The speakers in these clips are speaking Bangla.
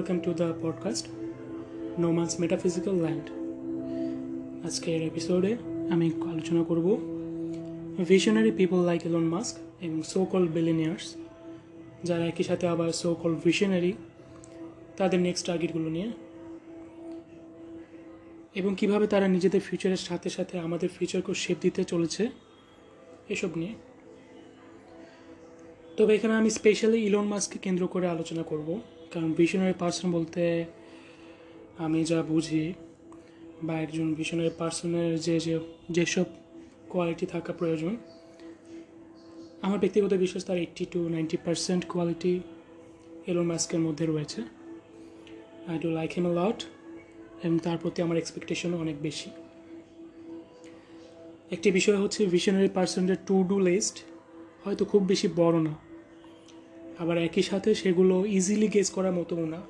Welcome to the podcast no man's metaphysical land আজকের এপিসোডে আমি আলোচনা করব visionary people like Elon Musk এবং সো কল বিলিনিয়ার্স যারা একই সাথে আবার সো কল ভিশনারি তাদের নেক্সট টার্গেটগুলো নিয়ে এবং কীভাবে তারা নিজেদের ফিউচারের সাথে সাথে আমাদের ফিউচারকেও শেপ দিতে চলেছে, এসব নিয়ে। তবে এখানে আমি স্পেশালি ইলন মাস্ককে কেন্দ্র করে আলোচনা করব। কারণ ভিশনারি পার্সন বলতে আমি যা বুঝি বা একজন ভিশনারি পার্সনের যে যে, যেসব কোয়ালিটি থাকা প্রয়োজন, আমার ব্যক্তিগত বিশ্বাস তার eighty to ninety percent quality Elon মাস্কের মধ্যে রয়েছে। I do like him lot এবং তার প্রতি আমার এক্সপেকটেশনও অনেক বেশি। একটি বিষয় হচ্ছে ভিশনারি পার্সনের টু ডু লিস্ট হয়তো খুব বেশি বড় না। আবার একই সাথে সেগুলো ইজিলি গেস করার মতোও না।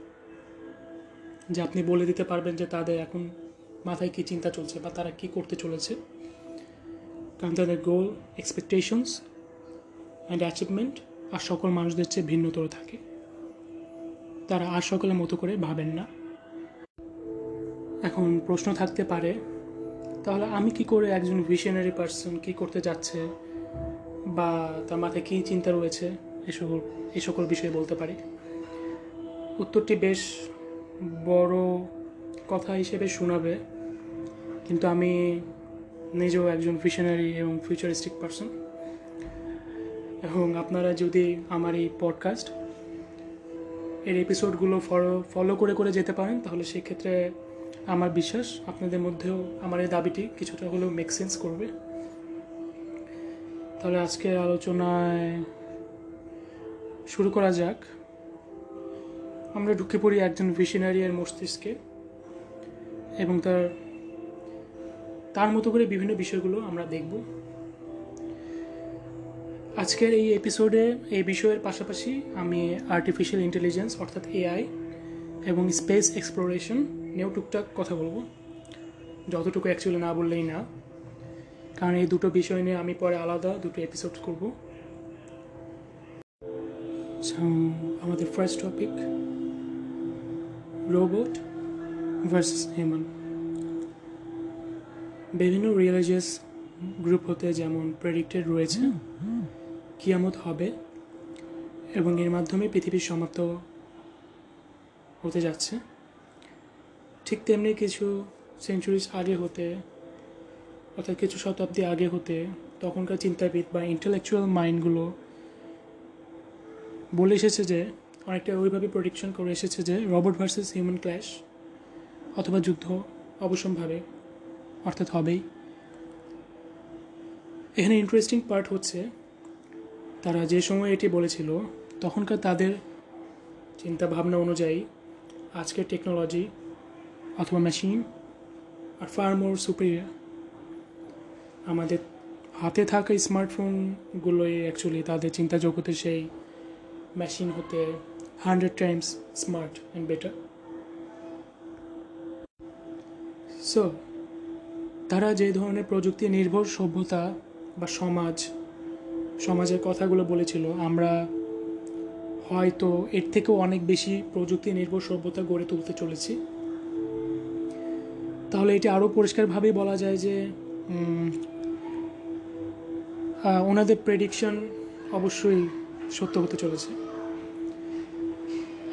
যে আপনি বলে দিতে পারবেন যে তাদের এখন মাথায় কী চিন্তা চলছে বা তারা কী করতে চলেছে। কারণ তাদের গোল এক্সপেকটেশনস অ্যান্ড অ্যাচিভমেন্ট আর সকল মানুষদের চেয়ে ভিন্নতর থাকে। তারা আর সকলের মতো করে ভাবেন না। এখন প্রশ্ন থাকতে পারে, তাহলে আমি কি করে একজন ভিশনারি পার্সন কি করতে যাচ্ছে বা তার মাথায় কী চিন্তা রয়েছে? এ সকল, এই সকল বিষয়ে বলতে পারি। উত্তরটি বেশ বড় কথা হিসেবে শোনাবে, কিন্তু আমি নিজেও একজন ভিশনারি এবং ফিউচারিস্টিক পারসন এবং আপনারা যদি আমার এই পডকাস্ট এর এপিসোডগুলো ফলো ফলো করে করে যেতে পারেন, তাহলে সেক্ষেত্রে আমার বিশ্বাস আপনাদের মধ্যেও আমার এই দাবিটি কিছুটা হলেও মেক সেন্স করবে। তাহলে আজকের আলোচনায় শুরু করা যাক। আমরা ঢুকে পড়ি একজন ভিশনারিয়ার মস্তিষ্কে এবং তার তার মতো করে বিভিন্ন বিষয়গুলো আমরা দেখব। আজকের এই এপিসোডে এই বিষয়ের পাশাপাশি আমি আর্টিফিশিয়াল ইন্টেলিজেন্স অর্থাৎ এআই এবং স্পেস এক্সপ্লোরেশন নিয়েও টুকটাক কথা বলব। যতটুকু অ্যাকচুয়ালি না বললেই না। কারণ এই দুটো বিষয় নিয়ে আমি পরে আলাদা দুটো এপিসোড করব। আমাদের first topic robot versus human বিভিন্ন রিলিজিয়াস গ্রুপ হতে যেমন প্রেডিক্টেড রয়েছে, কিয়ামত হবে, এবং এর মাধ্যমে পৃথিবীর সমাপ্ত হতে যাচ্ছে। ঠিক তেমনি কিছু সেঞ্চুরিজ আগে হতে, অর্থাৎ কিছু শতাব্দী আগে হতে, তখনকার চিন্তাবিদ বা ইন্টেলেকচুয়াল মাইন্ডগুলো বলে এসেছে যে, অনেকটা ওইভাবে প্রোডিকশন করে এসেছে যে রবট ভার্সেস হিউম্যান ক্ল্যাশ অথবা যুদ্ধ অবশ্যম্ভাবে অর্থাৎ হবেই। এখানে ইন্টারেস্টিং পার্ট হচ্ছে, তারা যে সময় এটি বলেছিল, তখনকার তাদের চিন্তা ভাবনা অনুযায়ী আজকের টেকনোলজি অথবা মেশিন আর ফার মোর সুপিরিয়ার আমাদের হাতে থাকা স্মার্টফোনগুলোই অ্যাকচুয়ালি তাদের চিন্তা জগতে সেই মেশিন হতে hundred times smart and better so তারা যে ধরনের প্রযুক্তি নির্ভর সভ্যতা বা সমাজ, সমাজের কথাগুলো বলেছিল, আমরা হয়তো এর থেকেও অনেক বেশি প্রযুক্তি নির্ভর সভ্যতা গড়ে তুলতে চলেছি। তাহলে এটি আরও পরিষ্কারভাবেই বলা যায় যে ওনাদের প্রেডিকশন অবশ্যই সত্য হতে চলেছে।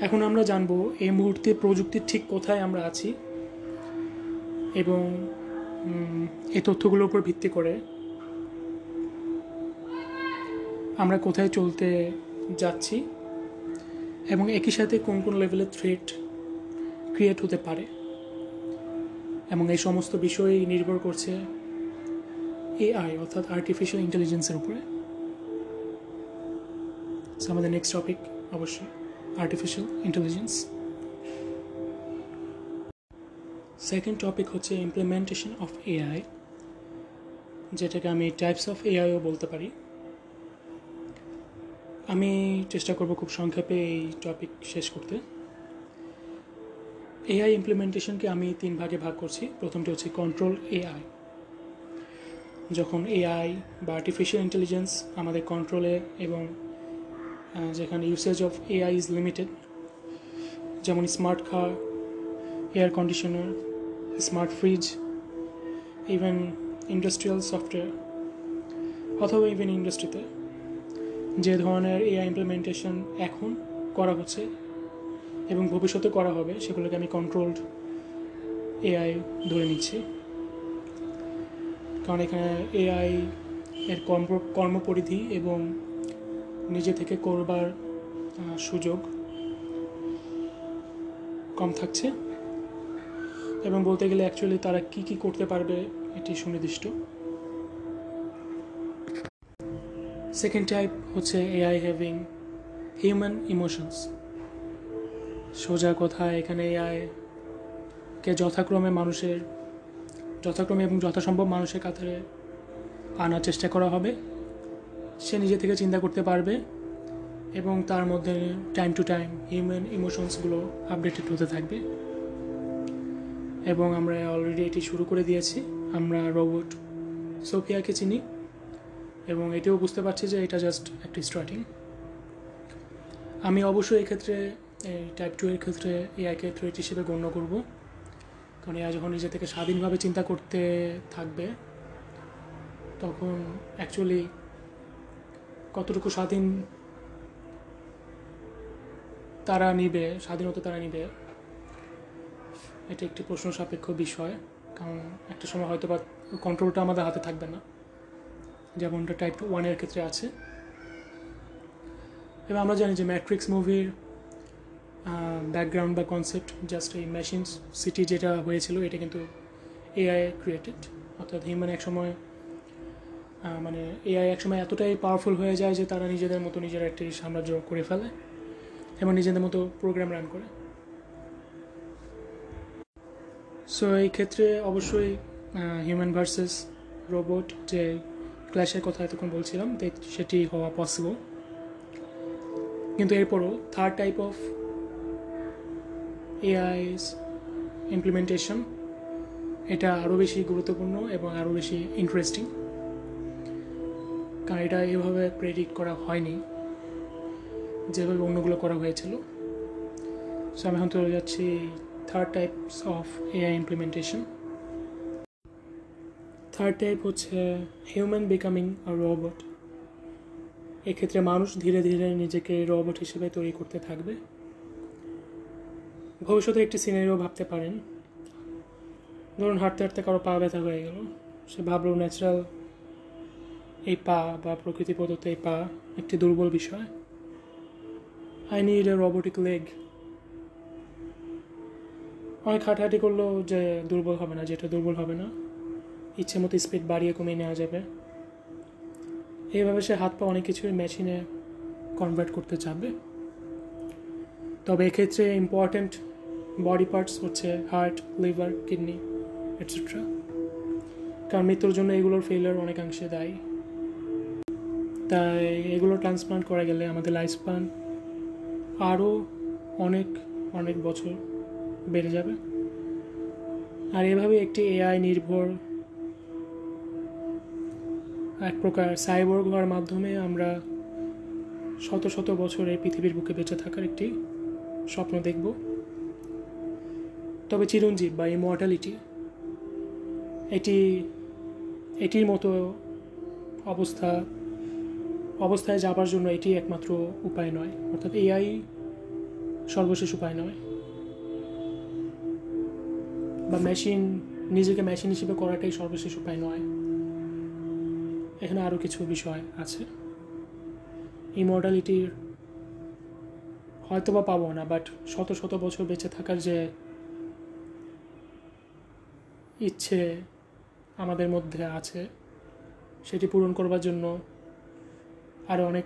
এখন আমরা জানব এই মুহূর্তে প্রযুক্তির ঠিক কোথায় আমরা আছি এবং এই তথ্যগুলোর উপর ভিত্তি করে আমরা কোথায় চলতে যাচ্ছি এবং একই সাথে কোন কোন লেভেলের থ্রেট ক্রিয়েট হতে পারে এবং এই সমস্ত বিষয়ই নির্ভর করছে এআই অর্থাৎ আর্টিফিশিয়াল ইন্টেলিজেন্সের উপরে। আমাদের নেক্সট টপিক অবশ্যই আর্টিফিশিয়াল ইন্টেলিজেন্স সেকেন্ড টপিক হচ্ছে ইমপ্লিমেন্টেশন অফ এআই যেটাকে আমি টাইপস অফ এআইও বলতে পারি। আমি চেষ্টা করব খুব সংক্ষেপে এই টপিক শেষ করতে। এআই ইমপ্লিমেন্টেশনকে আমি তিন ভাগে ভাগ করছি। প্রথমটি হচ্ছে কন্ট্রোল এআই যখন এআই বা আর্টিফিশিয়াল ইন্টেলিজেন্স আমাদের কন্ট্রোলে এবং যেখানে usage of AI is limited যেমন smart car air conditioner smart fridge even industrial software অথবা ইভেন ইন্ডাস্ট্রিতে যে ধরনের এআই ইমপ্লিমেন্টেশন এখন করা হচ্ছে এবং ভবিষ্যতে করা হবে, সেগুলোকে আমি কন্ট্রোলড এআই ধরে নিচ্ছি। কারণ এখানে এআই এর কর্ম, কর্মপরিধি এবং নিজে থেকে করবার সুযোগ কম থাকছে এবং বলতে গেলে অ্যাকচুয়ালি তারা কি কি করতে পারবে এটি সুনির্দিষ্ট। সেকেন্ড টাইপ হচ্ছে এআই হ্যাভিং হিউম্যান ইমোশনস সোজা কথা, এখানে এআই কে যথাক্রমে মানুষের, যথাক্রমে এবং যথাসম্ভব মানুষের কাতারে আনার চেষ্টা করা হবে। সে নিজে থেকে চিন্তা করতে পারবে এবং তার মধ্যে টাইম টু টাইম হিউম্যান ইমোশনসগুলো আপডেটেড হতে থাকবে। এবং আমরা অলরেডি এটি শুরু করে দিয়েছি। আমরা রোবট সোফিয়াকে চিনি এবং এটিও বুঝতে পারছি যে এটা জাস্ট একটি স্টার্টিং আমি অবশ্যই এক্ষেত্রে এই টাইপ টু এর ক্ষেত্রে এআইকে থ্রেট হিসেবে গণ্য করব। কারণ এআই যখন নিজে থেকে স্বাধীনভাবে চিন্তা করতে থাকবে, তখন অ্যাকচুয়ালি কতটুকু স্বাধীন তারা নিবে, স্বাধীনতা তারা নিবে, এটা একটি প্রশ্ন সাপেক্ষ বিষয়। কারণ একটা সময় হয়তো বা কন্ট্রোলটা আমাদের হাতে থাকবে না। যেমনটা টাইপ ওয়ানের ক্ষেত্রে আছে। এবং আমরা জানি যে ম্যাট্রিক্স মুভির ব্যাকগ্রাউন্ড বা কনসেপ্ট জাস্ট এই মেশিনস সিটি যেটা হয়েছিল, এটা কিন্তু এআই ক্রিয়েটেড অর্থাৎ হিউম্যান এক সময় মানে এআই এক সময় এতটাই পাওয়ারফুল হয়ে যায় যে তারা নিজেদের মতো নিজের একটি সাম্রাজ্য করে ফেলে এবং নিজেদের মতো প্রোগ্রাম রান করে। সো এই ক্ষেত্রে অবশ্যই হিউম্যান ভার্সেস রোবট যে ক্ল্যাশের কথা এতক্ষণ বলছিলাম সেটি হওয়া পসিবল কিন্তু এরপরও third type of AI implementation এটা আরও বেশি গুরুত্বপূর্ণ এবং আরও বেশি ইন্টারেস্টিং কারণ এভাবে প্রেডিক্ট করা হয়নি, যেভাবে অন্যগুলো করা হয়েছিল। সো আমি এখন চলে যাচ্ছি third types of AI implementation third type হচ্ছে হিউম্যান বিকামিং আ রোবট এক্ষেত্রে মানুষ ধীরে ধীরে নিজেকে রোবট হিসেবে তৈরি করতে থাকবে। ভবিষ্যতে একটি সিনারিও ভাবতে পারেন। ধরুন হাঁটতে হাঁটতে কারও পা ব্যথা হয়ে গেল। সে ভাবলো ন্যাচারাল এই পা বা প্রকৃতি প্রদত্ত এই পা একটি দুর্বল বিষয়। I need a robotic leg অনেক হাঁটাহাঁটি করলেও যে দুর্বল হবে না, যেটা দুর্বল হবে না। ইচ্ছে মতো স্পিড বাড়িয়ে কমিয়ে নেওয়া যাবে। এইভাবে সে হাত পা অনেক কিছুই মেশিনে কনভার্ট করতে চাবে। তবে এক্ষেত্রে ইম্পর্ট্যান্ট বডি পার্টস হচ্ছে হার্ট লিভার কিডনি এটসেট্রা কারণ মৃত্যুর জন্য এগুলোর ফেলিয়ার অনেকাংশে দায়ী। তাই এগুলো ট্রান্সপ্লান্ট করা গেলে আমাদের লাইফ স্পান আরও অনেক অনেক বছর বেড়ে যাবে। আর এভাবে একটি এআই নির্ভর এক প্রকার সাইবর্গ হওয়ার মাধ্যমে আমরা শত শত বছর এই পৃথিবীর বুকে বেঁচে থাকার একটি স্বপ্ন দেখব। তবে চিরঞ্জীব বা ইমর্টালিটি এটি, এটির মতো অবস্থা অবস্থায় যাবার জন্য এটি একমাত্র উপায় নয়, অর্থাৎ এআই সর্বশেষ উপায় নয়। বা মেশিন নিজেকে মেশিন হিসেবে করাটাই সর্বশেষ উপায় নয়। এখানে আরও কিছু বিষয় আছে। ইমর্টালিটির হয়তো বা পাবো না বাট শত শত বছর বেঁচে থাকার যে ইচ্ছে আমাদের মধ্যে আছে, সেটি পূরণ করবার জন্য আরও অনেক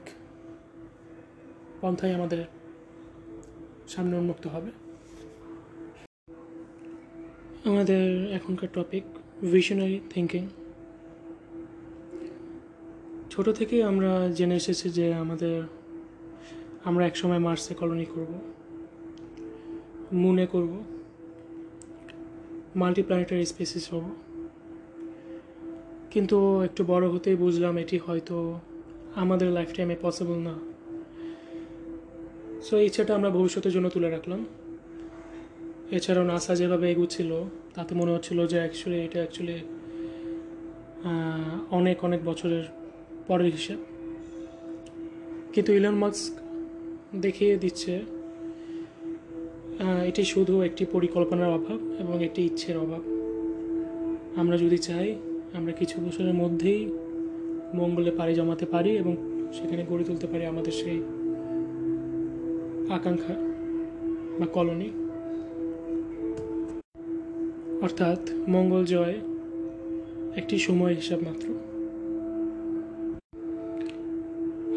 পন্থাই আমাদের সামনে উন্মুক্ত হবে। আমাদের এখনকার টপিক ভিশনারি থিঙ্কিং ছোট থেকে আমরা জেনে এসেছি যে আমাদের, আমরা একসময় মার্সে কলোনি করব, মুনে করব মাল্টিপ্ল্যানেটারি স্পেসিস হব। কিন্তু একটু বড় হতেই বুঝলাম এটি হয়তো আমাদের লাইফ টাইমে পসিবল না সো ইচ্ছাটা আমরা ভবিষ্যতের জন্য তুলে রাখলাম। এছাড়াও নাসা যেভাবে এগুচ্ছিল, তাতে মনে হচ্ছিল যে অ্যাকচুয়ালি এটা অ্যাকচুয়ালি অনেক অনেক বছরের পরের হিসাব। কিন্তু ইলন মাস্ক দেখিয়ে দিচ্ছে এটি শুধু একটি পরিকল্পনার অভাব এবং একটি ইচ্ছের অভাব। আমরা যদি চাই, আমরা কিছু বছরের মধ্যেই মঙ্গলে পাড়ি জমাতে পারি এবং সেখানে গড়ে তুলতে পারি আমাদের সেই আকাঙ্ক্ষা বা কলোনি। অর্থাৎ মঙ্গল জয় একটি সময় হিসাব মাত্র।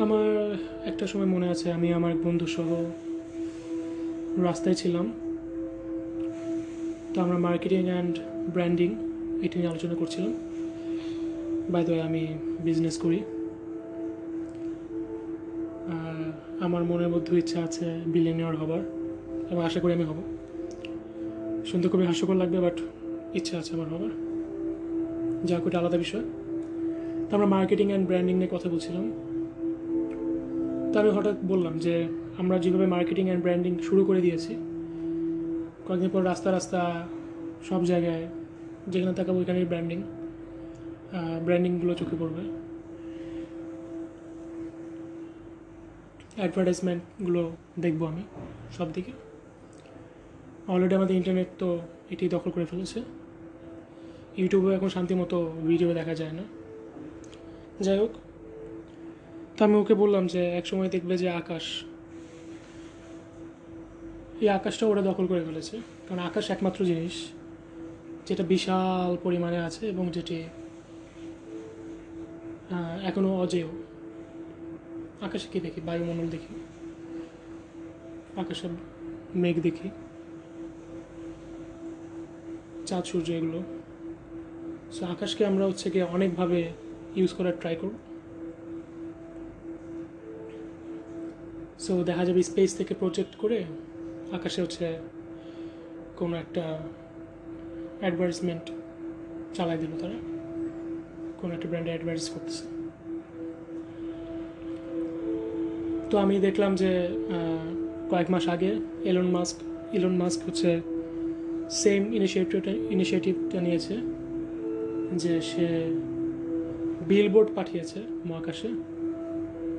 আমার একটা সময় মনে আছে, আমি আমার বন্ধু সহ রাস্তায় ছিলাম। তো আমরা মার্কেটিং অ্যান্ড ব্র্যান্ডিং এটি নিয়ে আলোচনা করছিলাম। বাই দ্য আমি বিজনেস করি। আর আমার মনের মধ্যে ইচ্ছা আছে বিলিয়নিয়ার হবার। এবং আশা করি আমি হব। শুনতে খুবই হাস্যকর লাগবে বাট ইচ্ছা আছে আমার হবার। যা ওটা আলাদা বিষয়। তো আমরা মার্কেটিং অ্যান্ড ব্র্যান্ডিং নিয়ে কথা বলছিলাম। তো আমি হঠাৎ বললাম যে, আমরা যেভাবে মার্কেটিং অ্যান্ড ব্র্যান্ডিং শুরু করে দিয়েছি, কয়েকদিন পর রাস্তা রাস্তা সব জায়গায় যেখানে তাকাবো ওইখানেই ব্র্যান্ডিং ব্র্যান্ডিংগুলো চোখে পড়বে। অ্যাডভার্টাইজমেন্টগুলো দেখব আমি সব দিকে অলরেডি আমাদের ইন্টারনেট তো এটি দখল করে ফেলেছে। ইউটিউবে এখন শান্তি মতো ভিডিও দেখা যায় না। যাই হোক, তো আমি ওকে বললাম যে এক সময় দেখবে যে আকাশ। এই আকাশটা ওরা দখল করে ফেলেছে। কারণ আকাশ একমাত্র জিনিস যেটা বিশাল পরিমাণে আছে এবং যেটি আহ, এখনও অজেয়। আকাশে কি দেখি? বায়ুমণ্ডল দেখি। আকাশে মেঘ দেখি। চাঁদ সূর্য এগুলো। সো আকাশকে আমরা হচ্ছে গিয়ে অনেকভাবে ইউজ করার ট্রাই করব। সো দেখা যাবে স্পেস থেকে প্রজেক্ট করে আকাশে হচ্ছে কোনো একটা অ্যাডভার্টাইজমেন্ট চালাই দিল তারা। কোনো একটা ব্র্যান্ডে অ্যাডভার্টাইজ করতেছে। তো আমি দেখলাম যে কয়েক মাস আগে এলন মাস্ক ইলন মাস্ক হচ্ছে সেম ইনিশিয়েটিভটা ইনিশিয়েটিভটা নিয়েছে যে সে বিলবোর্ড পাঠিয়েছে মহাকাশে,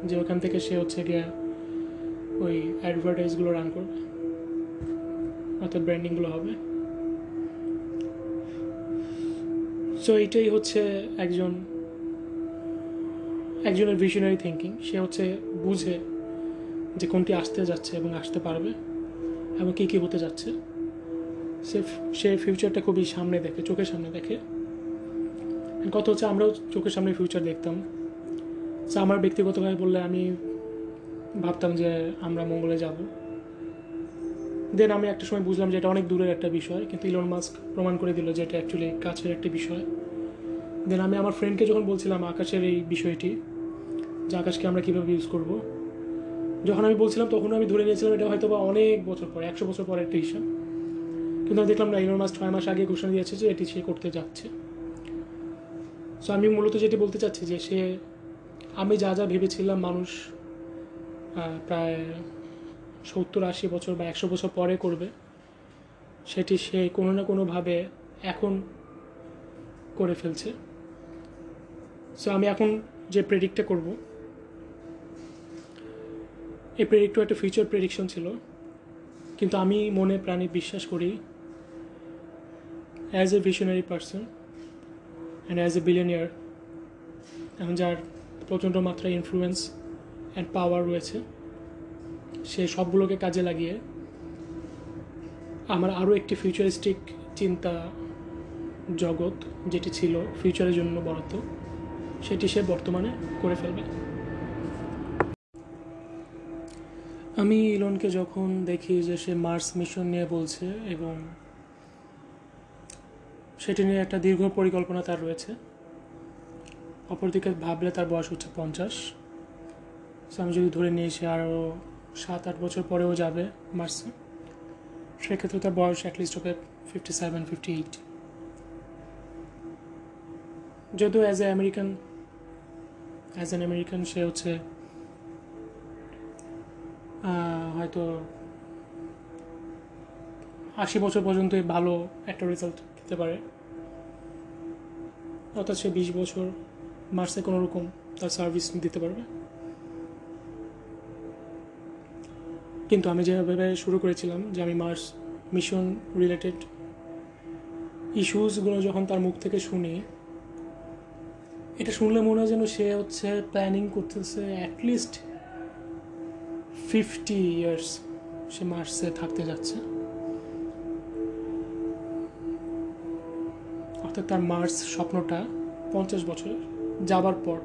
যে ওখান থেকে সে হচ্ছে গিয়ে ওই অ্যাডভার্টাইজগুলো রান করবে, অর্থাৎ ব্র্যান্ডিংগুলো হবে। সো এইটাই হচ্ছে একজন, একজনের ভিশনারি থিঙ্কিং সে হচ্ছে বুঝে যে কোনটি আসতে যাচ্ছে এবং আসতে পারবে এবং কী কী হতে যাচ্ছে। সে সে ফিউচারটা খুবই সামনে দেখে, চোখের সামনে দেখে। কথা হচ্ছে আমরাও চোখের সামনে ফিউচার দেখতাম। সো আমার ব্যক্তিগতভাবে বললে আমি ভাবতাম যে আমরা মঙ্গলে যাব। দেন আমি একটা সময় বুঝলাম যে এটা অনেক দূরের একটা বিষয়, কিন্তু ইলন মাস্ক প্রমাণ করে দিল যে এটা অ্যাকচুয়ালি কাছের একটা বিষয়। দেন আমি আমার ফ্রেন্ডকে যখন বলছিলাম আকাশের এই বিষয়টি, যে আকাশকে আমরা কীভাবে ইউজ করব, যখন আমি বলছিলাম তখন আমি ধরে নিয়েছিলাম এটা হয়তো বা অনেক বছর পরে, একশো বছর পরে একটা হিসাব। কিন্তু আমি দেখলাম না ইলন মাস্ক ছয় মাস আগে ঘোষণা দিয়েছে যে এটি সে করতে যাচ্ছে। সো আমি মূলত যেটি বলতে চাচ্ছি যে সে, আমি যা যা ভেবেছিলাম মানুষ প্রায় সত্তর আশি বছর বা একশো বছর পরে করবে, সেটি সে কোনো না কোনোভাবে এখন করে ফেলছে। সো আমি এখন যে প্রেডিক্টটা করব, এই প্রেডিক্টও একটা ফিউচার প্রেডিকশন ছিল, কিন্তু আমি মনে প্রাণে বিশ্বাস করি as a visionary person and as a billionaire এখন যার প্রচণ্ড মাত্রায় ইনফ্লুয়েন্স অ্যান্ড পাওয়ার রয়েছে সে সবগুলোকে কাজে লাগিয়ে আমার আরও একটি ফিউচারিস্টিক চিন্তা জগৎ যেটি ছিল ফিউচারের জন্য বরাদ্দ, সেটি সে বর্তমানে করে ফেলবে। আমি ইলনকে যখন দেখি যে সে মার্স মিশন নিয়ে বলছে এবং সেটি নিয়ে একটা দীর্ঘ পরিকল্পনা তার রয়েছে, অপরদিকে ভাবলে তার বয়স হচ্ছে পঞ্চাশ। আমি যদি ধরে নিই সে আরও সাত আট বছর পরেও যাবে মার্সে। সেক্ষেত্রে তার বয়স অ্যাটলিস্ট হবে ফিফটি সেভেন ফিফটি এইট যদিও as a American as an American সে হচ্ছে হয়তো আশি বছর পর্যন্তই ভালো একটা রেজাল্ট দিতে পারে। অর্থাৎ সে বিশ বছর মার্সে কোনো রকম তার সার্ভিস দিতে পারবে। কিন্তু আমি যেভাবে শুরু করেছিলাম যে আমি মার্স মিশন রিলেটেড ইস্যুসগুলো যখন তার মুখ থেকে শুনি, এটা শুনলে মনে হয় যেন সে হচ্ছে প্ল্যানিং করতেছে অ্যাটলিস্ট ফিফটি ইয়ার্স সে মার্সে থাকতে যাচ্ছে। অর্থাৎ তার মার্স স্বপ্নটা পঞ্চাশ বছরের যাবার পর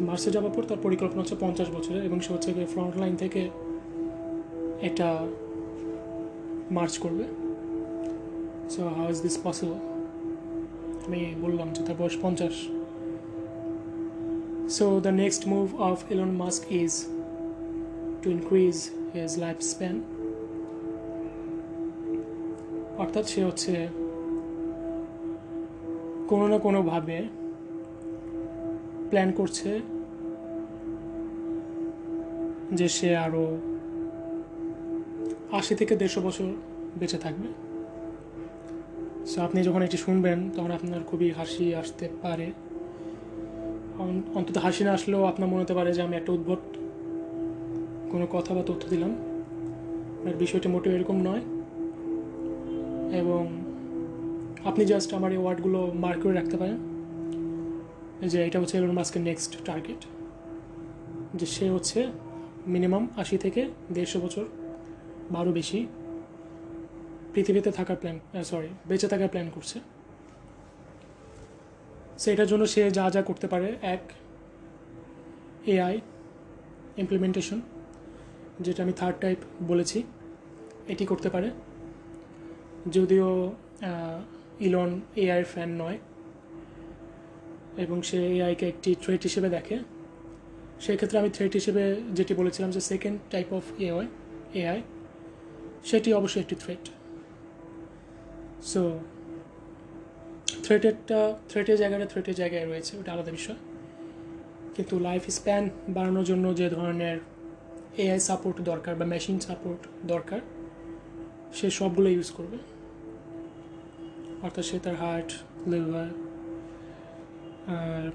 মার্সে যাওয়ার পর তার পরিকল্পনা হচ্ছে পঞ্চাশ বছরের এবং সে হচ্ছে ফ্রন্ট লাইন থেকে এটা মার্চ করবে। So how is this possible আমি বললাম যে তার বয়স পঞ্চাশ। So the next move of Elon Musk is to increase his life span অর্থাৎ সে হচ্ছে কোনো না কোনোভাবে প্ল্যান করছে যে সে আরও আশি থেকে দেড়শো বছর বেঁচে থাকবে। সো আপনি যখন এটি শুনবেন, তখন আপনার খুবই হাসি আসতে পারে। অন্তত হাসি না আসলেও আপনার মনে হতে পারে যে আমি একটা উদ্ভট কোনো কথা বা তথ্য দিলাম। আর বিষয়টি মোটেও এরকম নয়। এবং আপনি জাস্ট আমার এই ওয়ার্ডগুলো মার্ক করে রাখতে পারেন। যে এটা হচ্ছে এলন মাস্কের নেক্সট টার্গেট যে সে হচ্ছে মিনিমাম আশি থেকে দেড়শো বছর বারো বেশি। পৃথিবীতে থাকার প্ল্যান সরি বেঁচে থাকার প্ল্যান করছে। সেটার জন্য সে যা যা করতে পারে, এক এআই ইমপ্লিমেন্টেশন যেটা আমি থার্ড টাইপ বলেছি, এটি করতে পারে। যদিও ইলন এআইয়ের ফ্যান নয়, এবং সে এআইকে একটি থ্রেট হিসেবে দেখে। সেক্ষেত্রে আমি থ্রেট হিসেবে যেটি বলেছিলাম যে second type of AI AI সেটি অবশ্যই একটি থ্রেট সো থ্রেটেরটা থ্রেটের জায়গাটা থ্রেটের জায়গায় রয়েছে, ওটা আলাদা বিষয়। কিন্তু লাইফ স্প্যান বাড়ানোর জন্য যে ধরনের এআই সাপোর্ট দরকার বা মেশিন সাপোর্ট দরকার, সে সবগুলো ইউজ করবে। অর্থাৎ সে তার হার্ট লিভার আর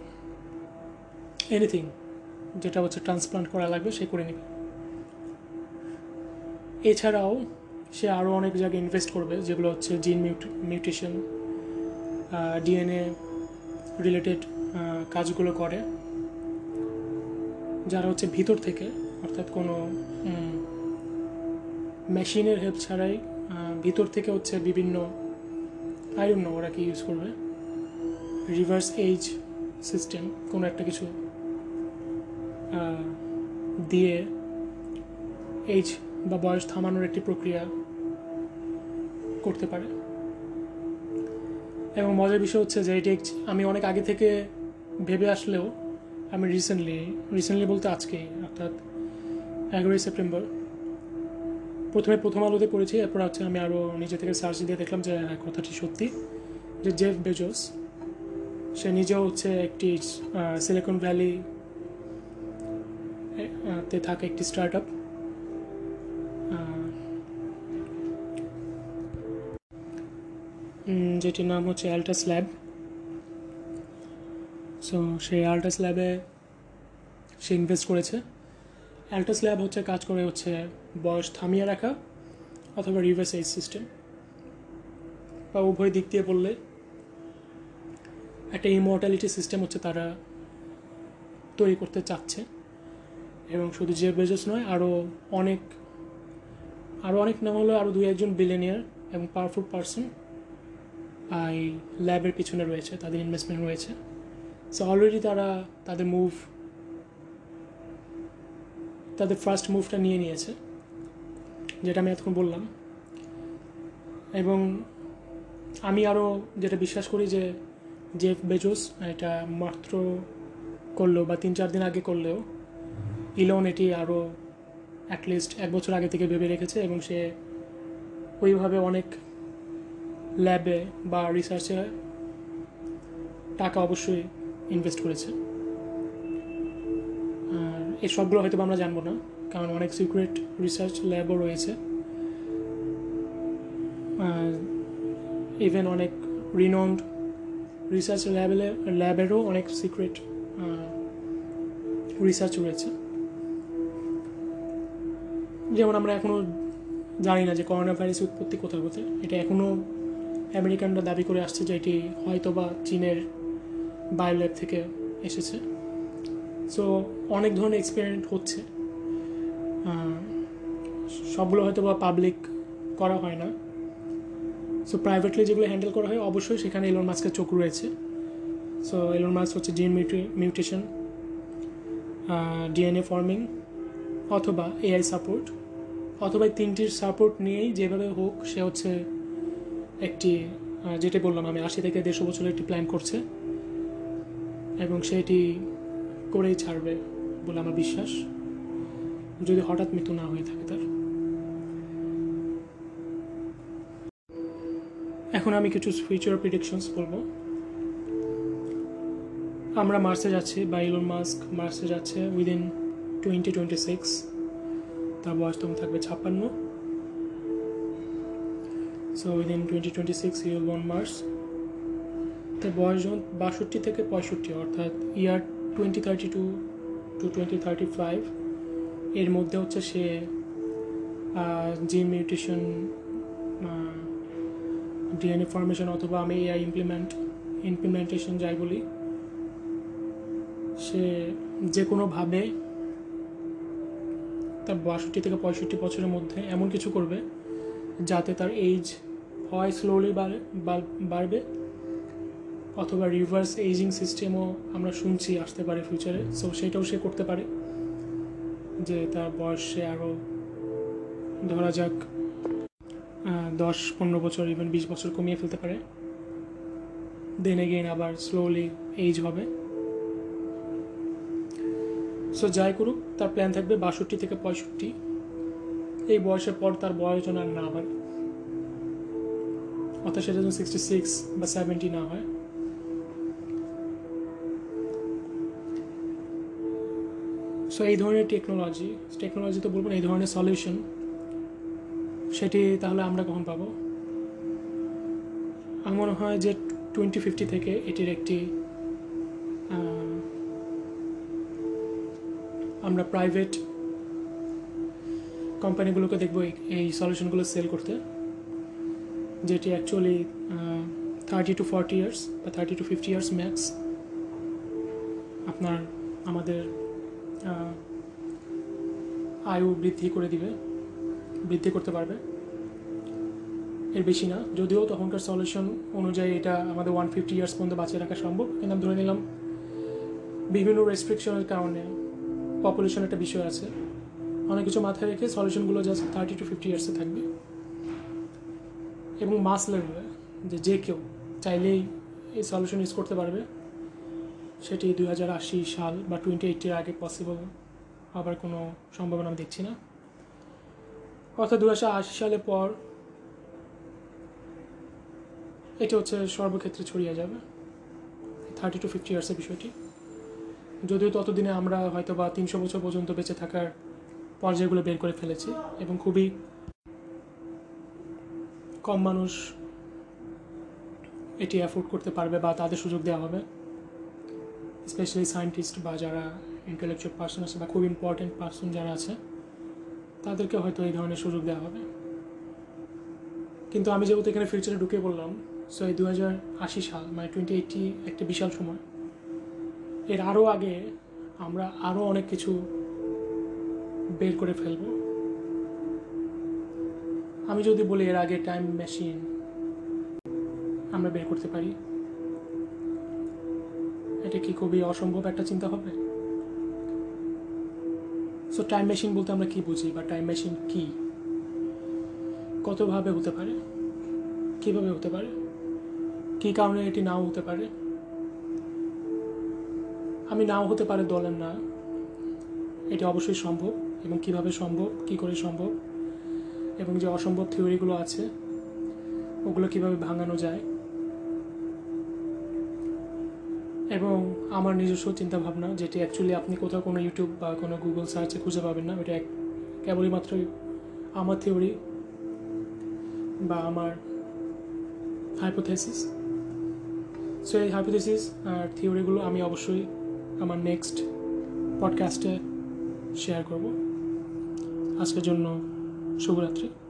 এনিথিং যেটা হচ্ছে ট্রান্সপ্লান্ট করা লাগবে, সে করে নেবে। এছাড়াও সে আরও অনেক জায়গায় ইনভেস্ট করবে, যেগুলো হচ্ছে জিন মিউটেশন ডিএনএ রিলেটেড কাজগুলো করে। যারা হচ্ছে ভিতর থেকে, অর্থাৎ কোনো মেশিনের হেল্প ছাড়াই ভিতর থেকে হচ্ছে বিভিন্ন আইরন ওরা কি ইউজ করবে রিভার্স এইজ সিস্টেম কোনো একটা কিছু দিয়ে এইজ বা বয়স থামানোর একটি প্রক্রিয়া করতে পারে। এবং মজার বিষয় হচ্ছে যে এটি আমি অনেক আগে থেকে ভেবে আসলেও আমি রিসেন্টলি রিসেন্টলি বলতে আজকেই অর্থাৎ এগারোই সেপ্টেম্বর প্রথমে প্রথম আলোতে পড়েছি এরপর হচ্ছে আমি আরও নিজে থেকে সার্চ দিয়ে দেখলাম যে হ্যাঁ, কথাটি সত্যি। যে জেফ বেজোস সে নিজেও হচ্ছে একটি সিলিকন ভ্যালি তে থাকে একটি স্টার্ট আপ যেটির নাম হচ্ছে অ্যাল্টাস ল্যাব সো সেই অ্যাল্টাস ল্যাবে সে ইনভেস্ট করেছে। অ্যাল্টাস ল্যাব হচ্ছে কাজ করে হচ্ছে বয়স থামিয়ে রাখা অথবা রিভার্স এইজ সিস্টেম বা উভয় দিক দিয়ে বললে একটা ইমর্টালিটি সিস্টেম হচ্ছে তারা তৈরি করতে চাচ্ছে। এবং শুধু যে বেজস নয় আরও অনেক আরও অনেক না হলেও আরও দুই একজন বিলেনিয়ার এবং পাওয়ারফুল পার্সন এই ল্যাবের পিছনে রয়েছে, তাদের ইনভেস্টমেন্ট রয়েছে। সো অলরেডি তারা তাদের মুভ তাদের ফার্স্ট মুভটা নিয়ে নিয়েছে, যেটা আমি এতক্ষণ বললাম। এবং আমি আরও যেটা বিশ্বাস করি যে জেফ বেজোস এটা মাত্র করলেও বা তিন চার দিন আগে করলেও ইলন এটি আরও অ্যাটলিস্ট এক বছর আগে থেকে ভেবে রেখেছে এবং সে ওইভাবে অনেক ল্যাবে বা রিসার্চে টাকা অবশ্যই ইনভেস্ট করেছে। আর এই সবগুলো হয়তো আমরা জানব না, কারণ অনেক সিক্রেট রিসার্চ ল্যাবও রয়েছে। ইভেন অনেক রিনাউন্ড রিসার্চ ল্যাবেলে ল্যাবেরও অনেক সিক্রেট রিসার্চ রয়েছে। যেমন আমরা এখনও জানি না যে করোনা ভাইরাসের উৎপত্তি কোথায় কোথায়। এটা এখনও আমেরিকানরা দাবি করে আসছে যে এটি হয়তো বা চীনের বায়োল্যাব থেকে এসেছে। সো অনেক ধরনের এক্সপেরিমেন্ট হচ্ছে। সবগুলো হয়তো বা পাবলিক করা হয় না। সো প্রাইভেটলি যেগুলো হ্যান্ডেল করা হয়, অবশ্যই সেখানে এলোন মাস্কের চোখ রয়েছে। সো এলোন মাস্ক হচ্ছে জিন মিউটেশন ডিএনএ ফর্মিং অথবা এআই সাপোর্ট অথবা তিনটির সাপোর্ট নিয়েই যেভাবে হোক, সে হচ্ছে একটি যেটা বললাম আমি, আশি থেকে দেড়শো বছরের একটি প্ল্যান করছে। এবং সেটি করেই ছাড়বে বলে আমার বিশ্বাস। যদি হঠাৎ মৃত্যু না হয়ে থাকে তার। এখন আমি কিছু ফিউচার প্রিডিকশনস বলব। আমরা মার্সে যাচ্ছি বা ইলন মাস্ক মার্সে যাচ্ছে উইদিন টোয়েন্টি টোয়েন্টি সিক্স তার বয়স তখন থাকবে ছাপ্পান্ন। So within twenty twenty six you'll be on Mars তার বয়স যখন বাষট্টি থেকে পঁয়ষট্টি, অর্থাৎ year twenty thirty two two twenty thirty five এর মধ্যে হচ্ছে সে জিন মিউটেশন ডিএনএ ফর্মেশন অথবা আমি এআই ইমপ্লিমেন্ট ইমপ্লিমেন্টেশন যাই বলি, সে যে কোনোভাবে তার বাষট্টি থেকে পঁয়ষট্টি বছরের মধ্যে এমন কিছু করবে যাতে তার এইজ হয় স্লোলি বাড়ে বাড়বে, অথবা রিভার্স এইজিং সিস্টেমও আমরা শুনছি আসতে পারে ফিউচারে সো সেটাও সে করতে পারে, যে তার বয়সে আরও ধরা যাক দশ, পনেরো বছর ইভেন বিশ বছর কমিয়ে ফেলতে পারে। দেন এগেইন আবার স্লোলি এইজ হবে। সো যাই করুক, তার প্ল্যান থাকবে বাষট্টি থেকে পঁয়ষট্টি। এই বয়সের পর তার বয়স যেন আর না বাড়ে। অর্থাৎ সেটা যেন সিক্সটি সিক্স বা সেভেন্টি না হয়। সো এই ধরনের টেকনোলজি টেকনোলজি তো বলব না, এই ধরনের সলিউশন সেটি তাহলে আমরা কখন পাবো? আমার মনে হয় যে টোয়েন্টি ফিফটি থেকে এটির একটি আমরা প্রাইভেট কোম্পানিগুলোকে দেখব এই- সলিউশনগুলো সেল করতে। যেটি actually thirty two forty years বা thirty two fifty years max আপনার, আমাদের আয়ু বৃদ্ধি করে দিবে, বৃদ্ধি করতে পারবে। এর বেশি না, যদিও তখনকার সলিউশন অনুযায়ী এটা আমাদের ওয়ান ফিফটি ইয়ার্স পর্যন্ত বাঁচিয়ে রাখা সম্ভব। কিন্তু আমি ধরে নিলাম, বিভিন্ন রেস্ট্রিকশনের কারণে পপুলেশন একটা বিষয় আছে। অনেক কিছু মাথায় রেখে সলিউশনগুলো জাস্ট থার্টি টু ফিফটি ইয়ার্সে থাকবে। এবং মাস লেভেলে যে যে কেউ চাইলেই এই সলিউশন ইউজ করতে পারবে, সেটি দুই হাজার আশি সাল বা টোয়েন্টি এইটির আগে পসিবল হবার কোনো সম্ভাবনা আমি দেখছি না। অর্থাৎ দু হাজার আশি সালের পর এটা হচ্ছে সর্বক্ষেত্রে ছড়িয়ে যাবে থার্টি টু ফিফটি ইয়ার্সের বিষয়টি। যদিও ততদিনে আমরা হয়তো বা তিনশো বছর পর্যন্ত বেঁচে থাকার পর্যায়গুলো বের করে ফেলেছি এবং খুবই কম মানুষ এটি অ্যাফোর্ড করতে পারবে বা তাদের সুযোগ দেওয়া হবে। স্পেশালি সায়েন্টিস্ট বা যারা ইন্টেলেকচুয়াল পার্সন আছে বা খুব ইম্পর্টেন্ট পার্সন যারা আছে, তাদেরকে হয়তো এই ধরনের সুযোগ দেওয়া হবে। কিন্তু আমি যেহেতু এখানে ফিউচারে ঢুকে বললাম সো এই দু আশি সাল মানে টোয়েন্টি এইটটি একটা বিশাল সময়। এর আরও আগে আমরা আরও অনেক কিছু বের করে ফেলব। আমি যদি বলি এর আগে টাইম মেশিন আমরা বের করতে পারি, এটা কি খুবই অসম্ভব একটা চিন্তা হবে সো টাইম মেশিন বলতে আমরা কি বুঝি বা টাইম মেশিন কি? কতভাবে হতে পারে? কীভাবে হতে পারে? কি কারণে এটি নাও হতে পারে? আমি নাও হতে পারে দলের না। এটি অবশ্যই সম্ভব এবং কীভাবে সম্ভব, কি করে সম্ভব? এবং যে অসম্ভব থিওরিগুলো আছে, ওগুলো কীভাবে ভাঙানো যায়। এবং আমার নিজস্ব চিন্তা ভাবনা যেটি অ্যাকচুয়ালি আপনি কোথাও কোনো ইউটিউব বা কোনো গুগল সার্চে খুঁজে পাবেন না, এটা কেবলই মাত্র আমার থিওরি বা আমার হাইপোথেসিস সো এই হাইপোথেসিস আর থিওরিগুলো আমি অবশ্যই আমার নেক্সট পডকাস্টে শেয়ার করব। আজকের জন্য Shubhratri.